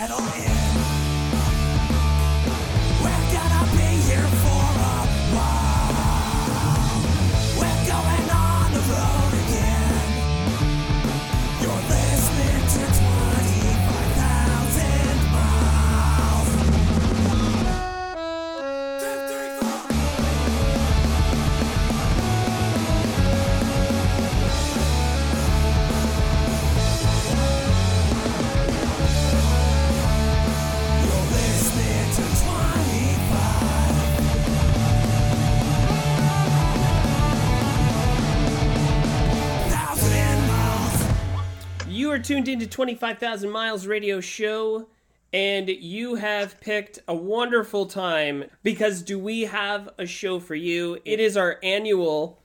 settle in. Tuned into 25,000 Miles Radio Show, and you have picked a wonderful time because do we have a show for you? It is our annual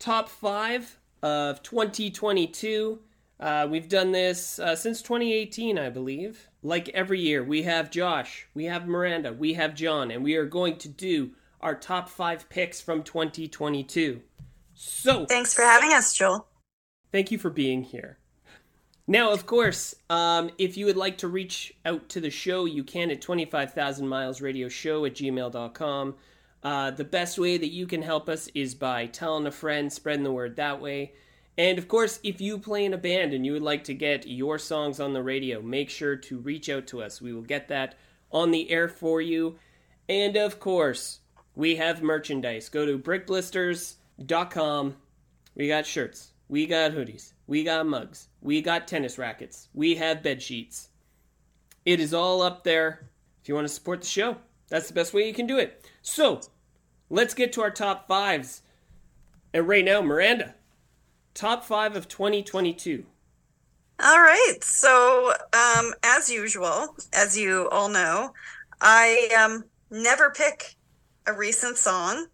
top five of 2022. Uh, we've done this uh, since 2018, I believe. Like every year, we have Josh, we have Miranda, we have John, and we are going to do our top five picks from 2022. So, Thanks for having us, Joel. Thank you for being here. Now, of course, um, if you would like to reach out to the show, you can at 25,000 miles radio show at gmail.com. Uh, the best way that you can help us is by telling a friend, spreading the word that way. And of course, if you play in a band and you would like to get your songs on the radio, make sure to reach out to us. We will get that on the air for you. And of course, we have merchandise. Go to bricksblisters.com. We got shirts. We got hoodies. We got mugs. We got tennis rackets. We have bed sheets. It is all up there. If you want to support the show, that's the best way you can do it. So, let's get to our top fives. And right now, Miranda, top five of 2022. All right. So, um, as usual, as you all know, I um, never pick a recent song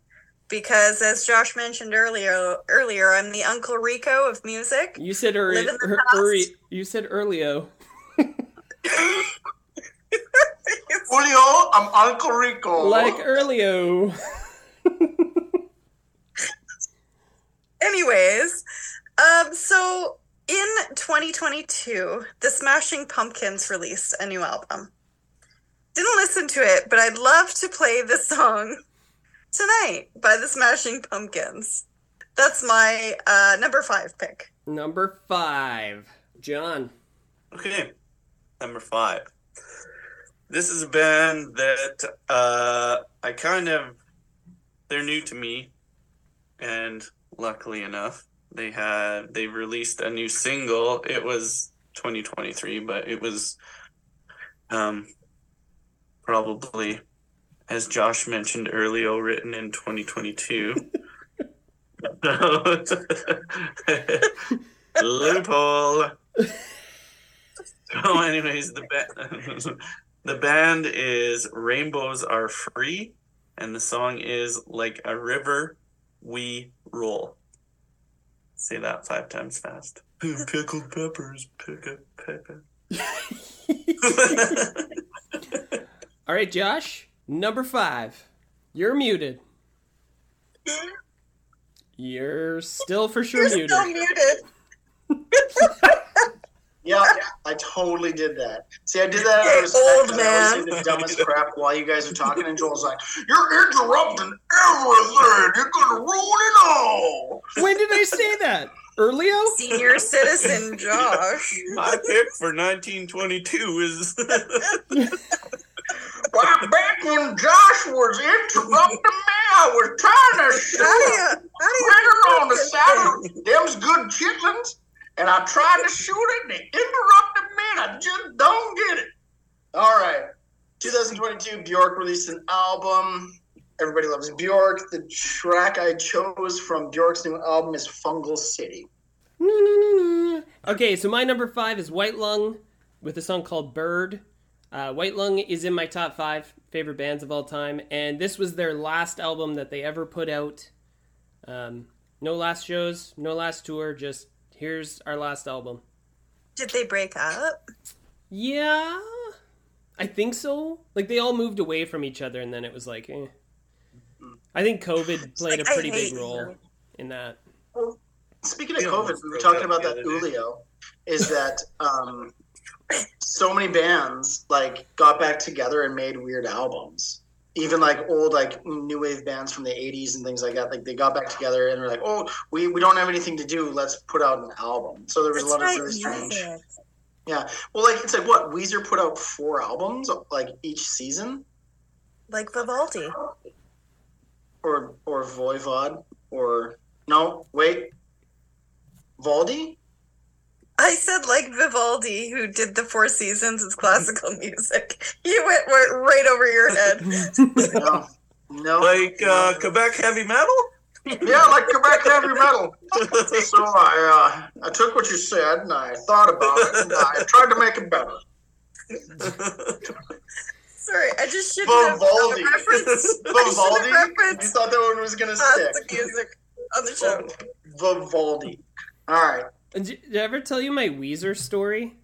because, as Josh mentioned earlier, earlier I'm the Uncle Rico of music. You said early. Live in the er, you said earlier. Julio, I'm Uncle Rico. Like earlier. Anyways, um, so in 2022, the Smashing Pumpkins released a new album. Didn't listen to it, but I'd love to play the song tonight by the Smashing Pumpkins. That's my uh, number five pick. Number five. John. Okay, number five. This is a band that uh, I kind of they're new to me, and luckily enough, they had they released a new single. It was 2023, but it was um probably as Josh mentioned earlier, written in 2022. Loophole. So, anyways, the band the band is Rainbows Are Free, and the song is Like a River We Roll. Say that five times fast. Pickled peppers, pick a pepper. All right, Josh. Number five. You're muted. You're still for sure You're muted. still muted. Yeah, I totally did that. See, I did that out of respect. old 'cause I always man. the dumbest crap while you guys are talking, and Joel's like, "You're interrupting everything. You're gonna ruin it all." when did I say that? Earlier? Senior citizen Josh. My pick for 1922 is Well, back when Josh was interrupting me, I was trying to show How do you, how do Right on the this side of them's good chitlins, and I tried to shoot it, and they interrupted me, and I just don't get it. All right. 2022, Bjork released an album. Everybody loves Bjork. The track I chose from Bjork's new album is Fungal City. Okay, so my number five is White Lung with a song called Bird. Uh, White Lung is in my top five favorite bands of all time, and this was their last album that they ever put out. Um, no last shows, no last tour, just here's our last album. Did they break up? Yeah, I think so. Like they all moved away from each other, and then it was like, eh. I think COVID played like, a I pretty big role you. in that. Speaking of COVID, we were talking about that other. Julio. Is that um, so many bands like got back together and made weird albums. Even like old like new wave bands from the '80s and things like that. Like they got back together and were like, "Oh, we, we don't have anything to do. Let's put out an album." So there was a lot of really strange. Yeah, well, like it's like what Weezer put out four albums like each season, Like Vivaldi. or or Voivod, or no, wait, Valdi. I said like Vivaldi, who did the Four Seasons of classical music. You went, went right over your head. No, no, Like uh, Quebec heavy metal? yeah, like Quebec heavy metal. So I uh, I took what you said and I thought about it and I tried to make it better. Sorry, I just shouldn't have done Vivaldi. the reference. I should have Vivaldi. You referenced thought that one was gonna classic stick. music on the show. Vivaldi. All right. And Did I ever tell you my Weezer story?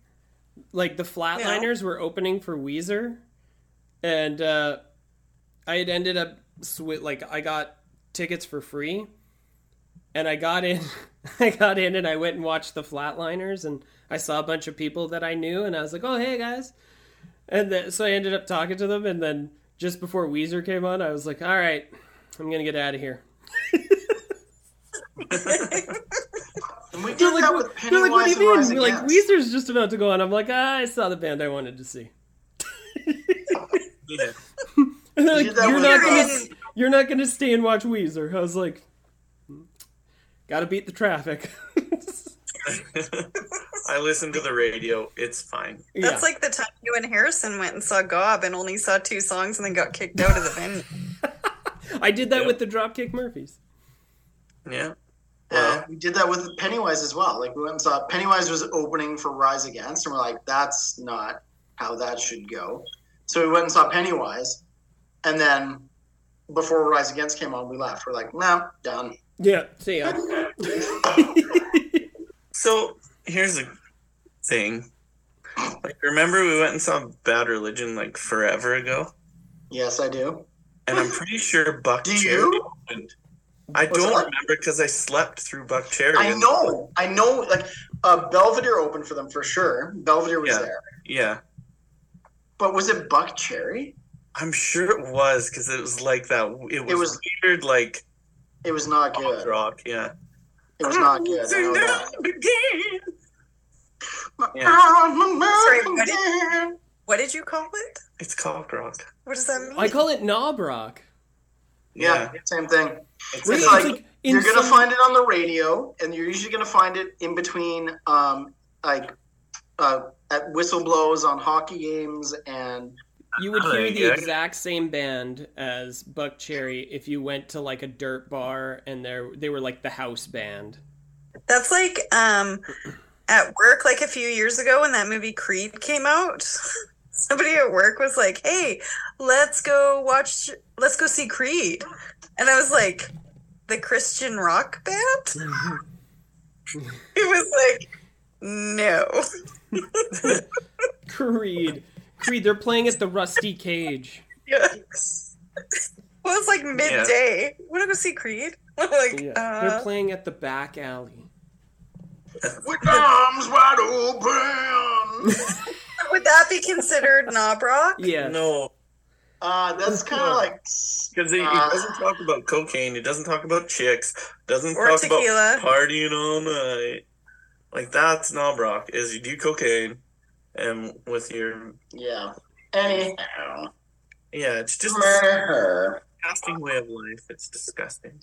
Like the Flatliners were opening for Weezer, and uh, I had ended up swi- like I got tickets for free, and I got in. I got in and I went and watched the Flatliners, and I saw a bunch of people that I knew, and I was like, "Oh, hey guys," and then, so I ended up talking to them, and then just before Weezer came on, I was like, "All right, I'm gonna get out of here." And we They're did like, that what, with they're like, what do you and Rise mean? Like, Against. Weezer's just about to go on. I'm like, ah, I saw the band I wanted to see. Yeah. And they're like, you're not gonna, in- you're not gonna stay and watch Weezer. I was like, gotta beat the traffic. I listen to the radio. It's fine. yeah. That's like the time you and Harrison went and saw Gob and only saw two songs and then got kicked out of the venue. I did that Yeah. with the Dropkick Murphys. Yeah. Yeah, we did that with Pennywise as well. Like we went and saw Pennywise was opening for Rise Against, and we're like, that's not how that should go. So we went and saw Pennywise, and then before Rise Against came on, we left. We're like, nah, done. Yeah, see ya. So here's a thing. Like, remember we went and saw Bad Religion like forever ago, Yes, I do. and I'm pretty sure Buck Do you? opened. I don't that? remember because I slept through Buckcherry. I know, I know. Like uh, Belvedere opened for them for sure. Belvedere was Yeah. there, Yeah, but was it Buckcherry? I'm sure it was because it was like that. It was, It was- weird, like It was not good. rock. Yeah. It was not good. I know that. Yeah. Sorry, what did- What did you call it? It's cock rock. What does that mean? I call it knob rock. Yeah, same thing. It's Right? It's like- like, like you're gonna some- find it on the radio, and you're usually gonna find it in between, um, like, uh, at whistle blows on hockey games, and You would Oh, hear the you exact same band as Buckcherry if you went to like a dirt bar and they they were like the house band. That's like um at work like a few years ago when that movie Creed came out. Somebody at work was like, "Hey, let's go watch let's go see Creed." And I was like, "The Christian rock band?" He was like, "No." Creed. Creed, they're playing at the Rusty Cage. Yes. Well, it's like midday. Want to go see Creed? Like, Yeah. uh, They're playing at the back alley. with arms wide open. would that be considered knob rock? Yeah. no, uh, that's kind of like because it, it Uh, doesn't talk about cocaine. It doesn't talk about chicks. Doesn't talk tequila. about partying all night. Like that's knob rock. Is you do cocaine, and with your yeah. Anyhow, yeah, it's just a murder. disgusting way of life. It's disgusting.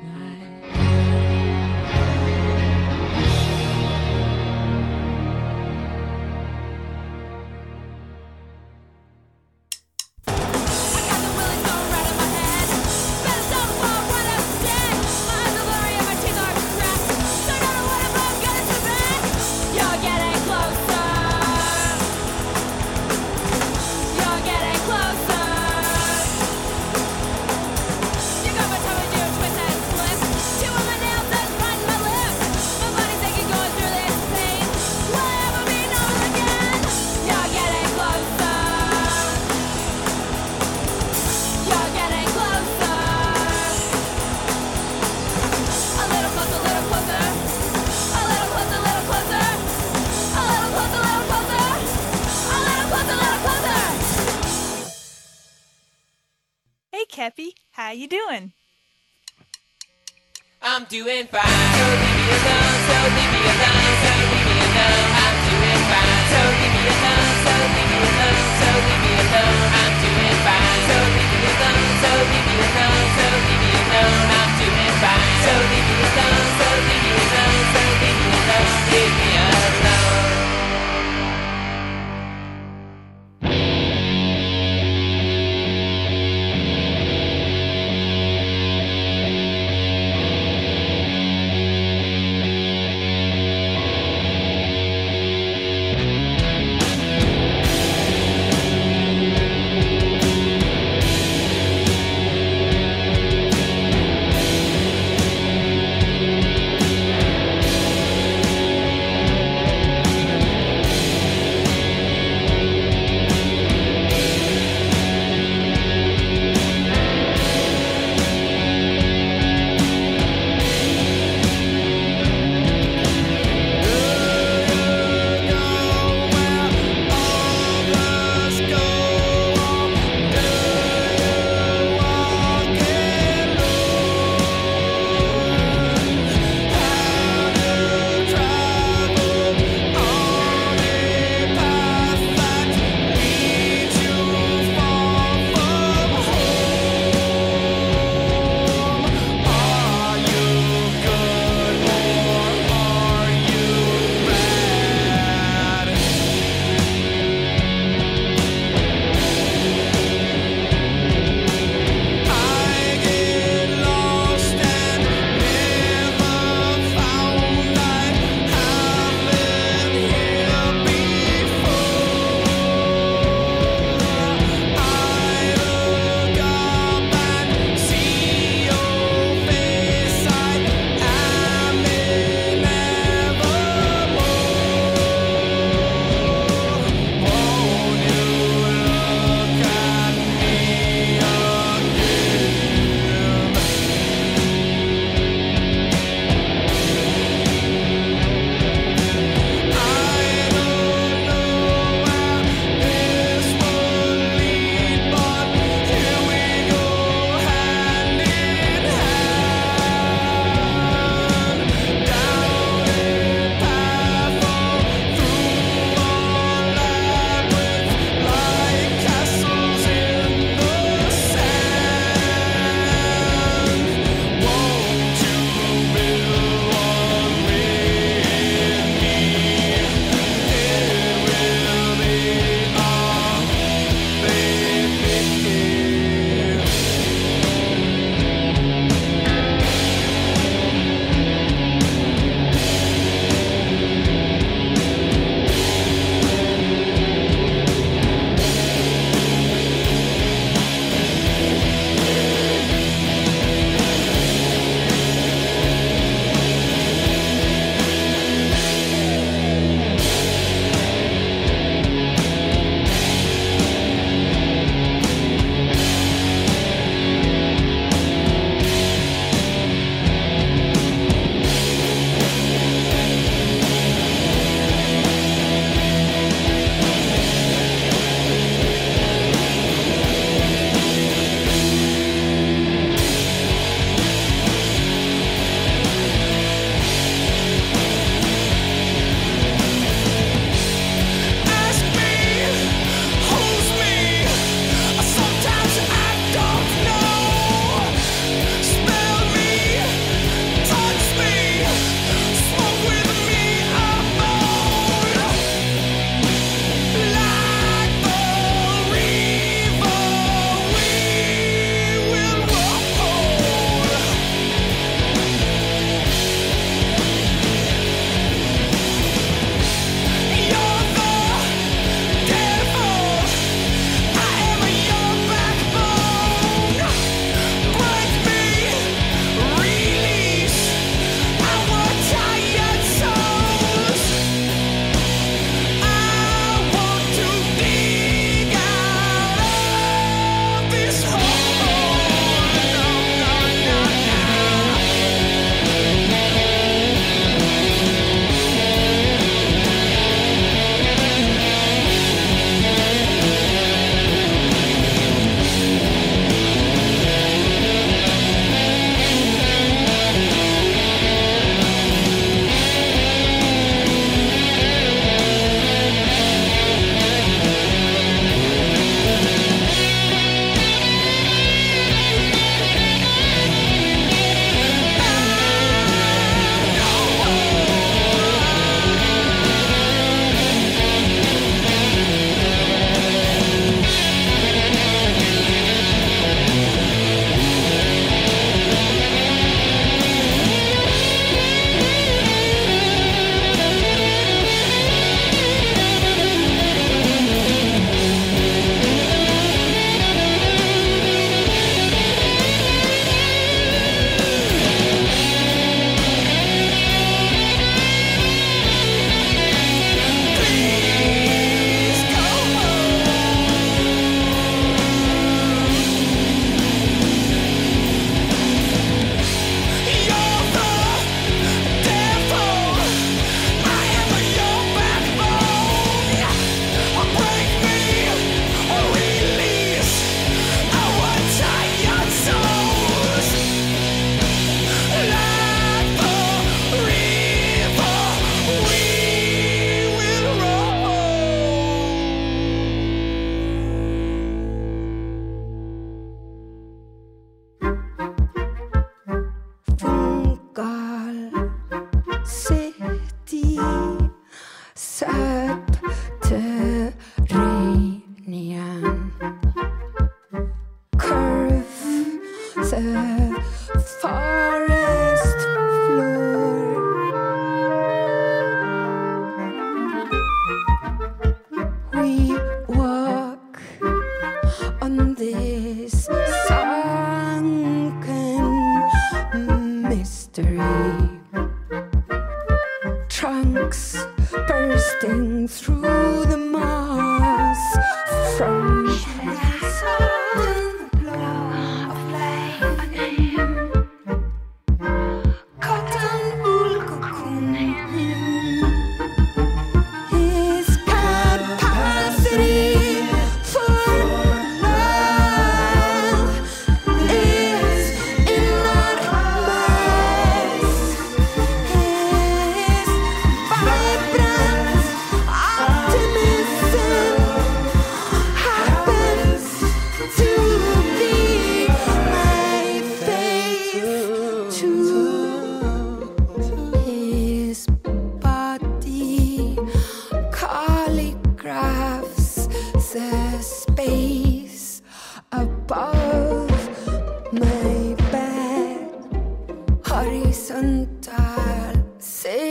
Tonight,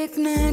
signature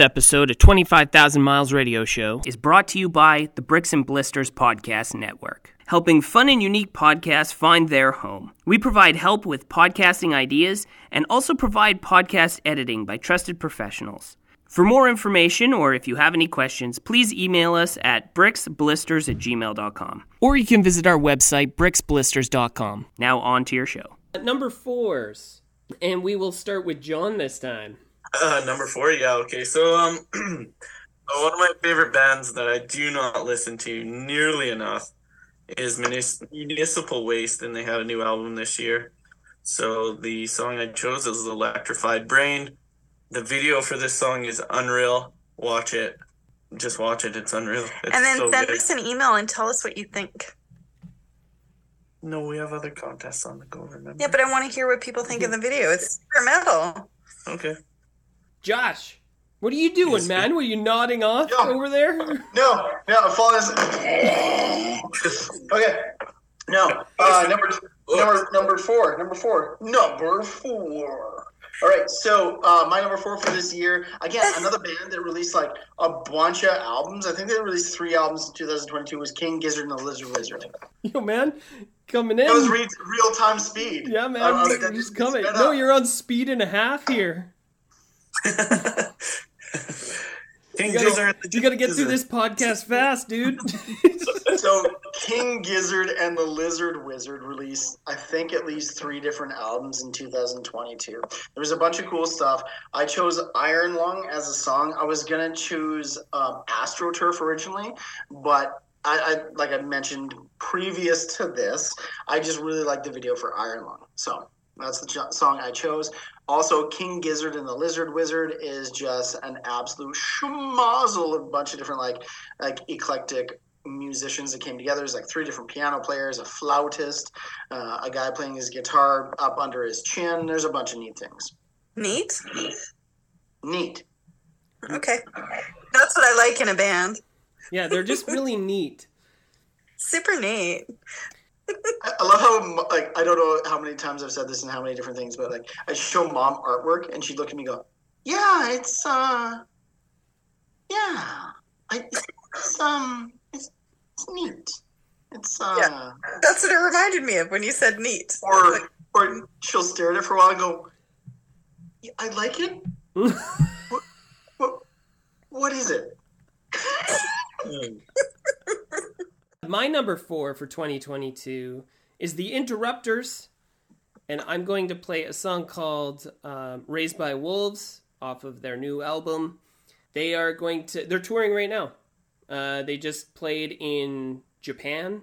Episode of 25,000 Miles Radio Show is brought to you by the Bricks and Blisters Podcast Network, helping fun and unique podcasts find their home. We provide help with podcasting ideas and also provide podcast editing by trusted professionals. For more information or if you have any questions, please email us at bricksblisters at gmail.com. Or you can visit our website, bricksblisters.com. Now on to your show. Number fours. And we will start with John this time. Uh, number four, yeah, okay. So, um, one of my favorite bands that I do not listen to nearly enough is Municipal Waste, and they have a new album this year. So, the song I chose is Electrified Brain. The video for this song is unreal. Watch it. Just watch it. It's unreal. It's and then so send good. us an email and tell us what you think. No, we have other contests on the go, remember? Yeah, but I want to hear what people think of the video. It's super metal. Okay. Josh, what are you doing, Yes, man? Were you nodding off Yeah. over there? No, no, I'm falling. okay. No. Uh, number number number four. Number four. Number four. All right. So uh, my number four for this year again another band that released like a bunch of albums. I think they released three albums in 2022. Was King Gizzard and the Lizard Wizard. Yo, man, coming in. That was re- real time speed. yeah, man, I- I was you're like, just coming. No, up. you're on speed and a half here. King You Gizzard. gotta, you gotta get through this podcast fast, dude. so King Gizzard and the Lizard Wizard released, I think, at least three different albums in 2022. There was a bunch of cool stuff. I chose Iron Lung as a song. I was gonna choose um, AstroTurf originally, but I, I, like I mentioned previous to this, I just really like the video for Iron Lung. So that's the ch- song I chose. Also, King Gizzard and the Lizard Wizard is just an absolute schmozzle of a bunch of different like like eclectic musicians that came together. There's like three different piano players, a flautist, uh, a guy playing his guitar up under his chin. There's a bunch of neat things. Neat. Neat. Okay. That's what I like in a band. yeah, they're just really neat. Super neat. I I love how like I don't know how many times I've said this and how many different things, but like I show mom artwork and she'd look at me and go, "Yeah, it's uh, yeah, I, it's um, it's, it's neat. It's uh." Yeah. That's what it reminded me of when you said neat. or Like, or she'll stare at it for a while and go, "Yeah, "I like it." what, what, what is it? My number four for 2022 is the Interrupters, and I'm going to play a song called um, "Raised by Wolves" off of their new album. They are going to. They're touring right now. Uh, they just played in Japan.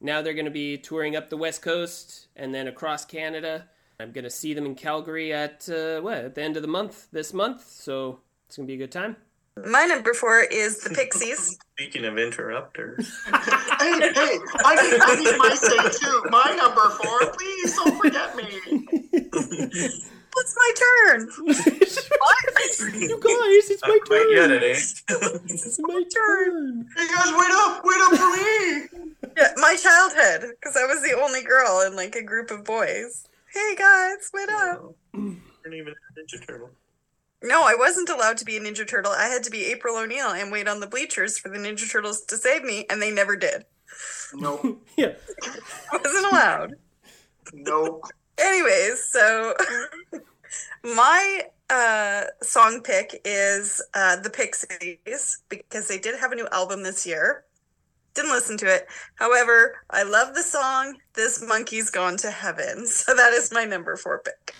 Now they're going to be touring up the West Coast and then across Canada. I'm going to see them in Calgary at uh, what at the end of the month this month. So it's going to be a good time. My number four is the Pixies. Speaking of interrupters, hey, hey, I need, I need my say too. My number four, please don't forget me. It's my turn. What? You guys, it's my not quite yet, turn. it ain't. It's my turn. Hey guys, wait up, wait up for me. Yeah, my childhood, because I was the only girl in like a group of boys. Hey guys, wait up. Weren't even a Ninja Turtle. No, I wasn't allowed to be a Ninja Turtle. I had to be April O'Neil and wait on the bleachers for the Ninja Turtles to save me, and they never did. Nope, Yeah. I wasn't allowed. nope. Anyways, so my uh, song pick is uh, the Pixies because they did have a new album this year. Didn't listen to it. However, I love the song This Monkey's Gone to Heaven. So that is my number four pick.